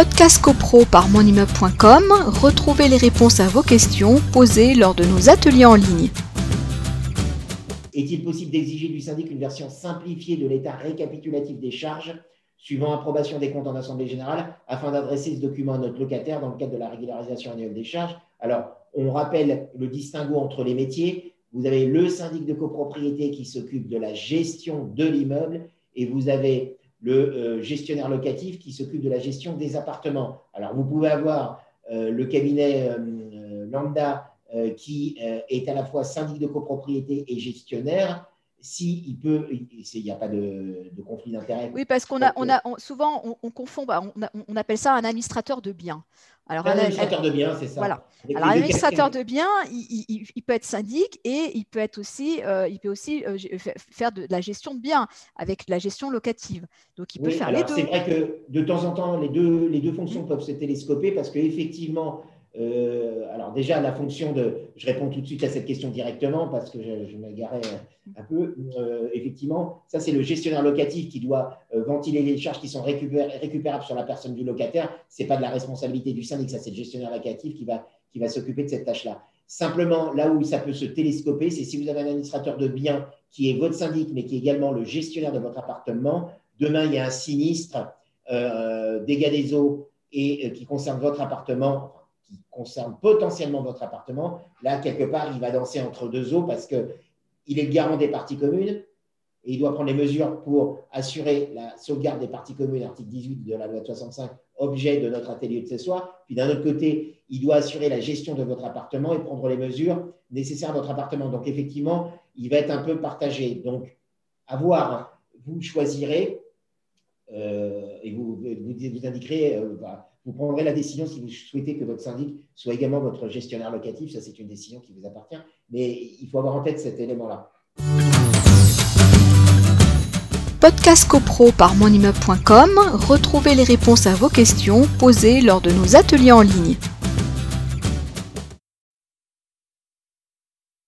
Podcast CoPro par monimmeuble.com, retrouvez les réponses à vos questions posées lors de nos ateliers en ligne. Est-il possible d'exiger du syndic une version simplifiée de l'état récapitulatif des charges suivant approbation des comptes en Assemblée générale afin d'adresser ce document à notre locataire dans le cadre de la régularisation annuelle des charges? Alors, on rappelle le distinguo entre les métiers. Vous avez le syndic de copropriété qui s'occupe de la gestion de l'immeuble et vous avez le euh, gestionnaire locatif qui s'occupe de la gestion des appartements. Alors, vous pouvez avoir euh, le cabinet euh, lambda qui est à la fois syndic de copropriété et gestionnaire. Si il peut, il n'y a pas de, conflit d'intérêt. Oui, parce qu'on a, on a souvent on, confond, bah, on, appelle ça un administrateur de biens. Alors, un administrateur de biens, c'est ça. Voilà. Alors, un administrateur de biens, il, peut être syndic et il peut être aussi, euh, il peut aussi euh, faire de, la gestion de biens avec la gestion locative. Donc, il peut faire les deux. C'est vrai que de temps en temps, les deux, les deux fonctions mmh. peuvent se télescoper parce qu'effectivement, euh, alors déjà, la fonction de, je réponds tout de suite à cette question directement parce que je, m'égarais un peu. Euh, effectivement, ça c'est le gestionnaire locatif qui doit euh, ventiler les charges qui sont récupérables sur la personne du locataire. C'est pas de la responsabilité du syndic, ça c'est le gestionnaire locatif qui va, qui va s'occuper de cette tâche-là. Simplement, là où ça peut se télescoper, c'est si vous avez un administrateur de biens qui est votre syndic, mais qui est également le gestionnaire de votre appartement. Demain, il y a un sinistre, dégâts des eaux et qui concerne votre appartement qui concerne potentiellement votre appartement, là, quelque part, il va danser entre deux eaux parce qu'il est le garant des parties communes et il doit prendre les mesures pour assurer la sauvegarde des parties communes, article 18 de la loi de 65, objet de notre atelier de ce soir. Puis d'un autre côté, il doit assurer la gestion de votre appartement et prendre les mesures nécessaires à votre appartement. Donc effectivement, il va être un peu partagé. Donc, à voir, vous choisirez et vous, vous, indiquerez, euh, bah, vous prendrez la décision si vous souhaitez que votre syndic soit également votre gestionnaire locatif. Ça, c'est une décision qui vous appartient. Mais il faut avoir en tête cet élément-là. Podcast CoPro par monimmeuble.com, retrouvez les réponses à vos questions posées lors de nos ateliers en ligne.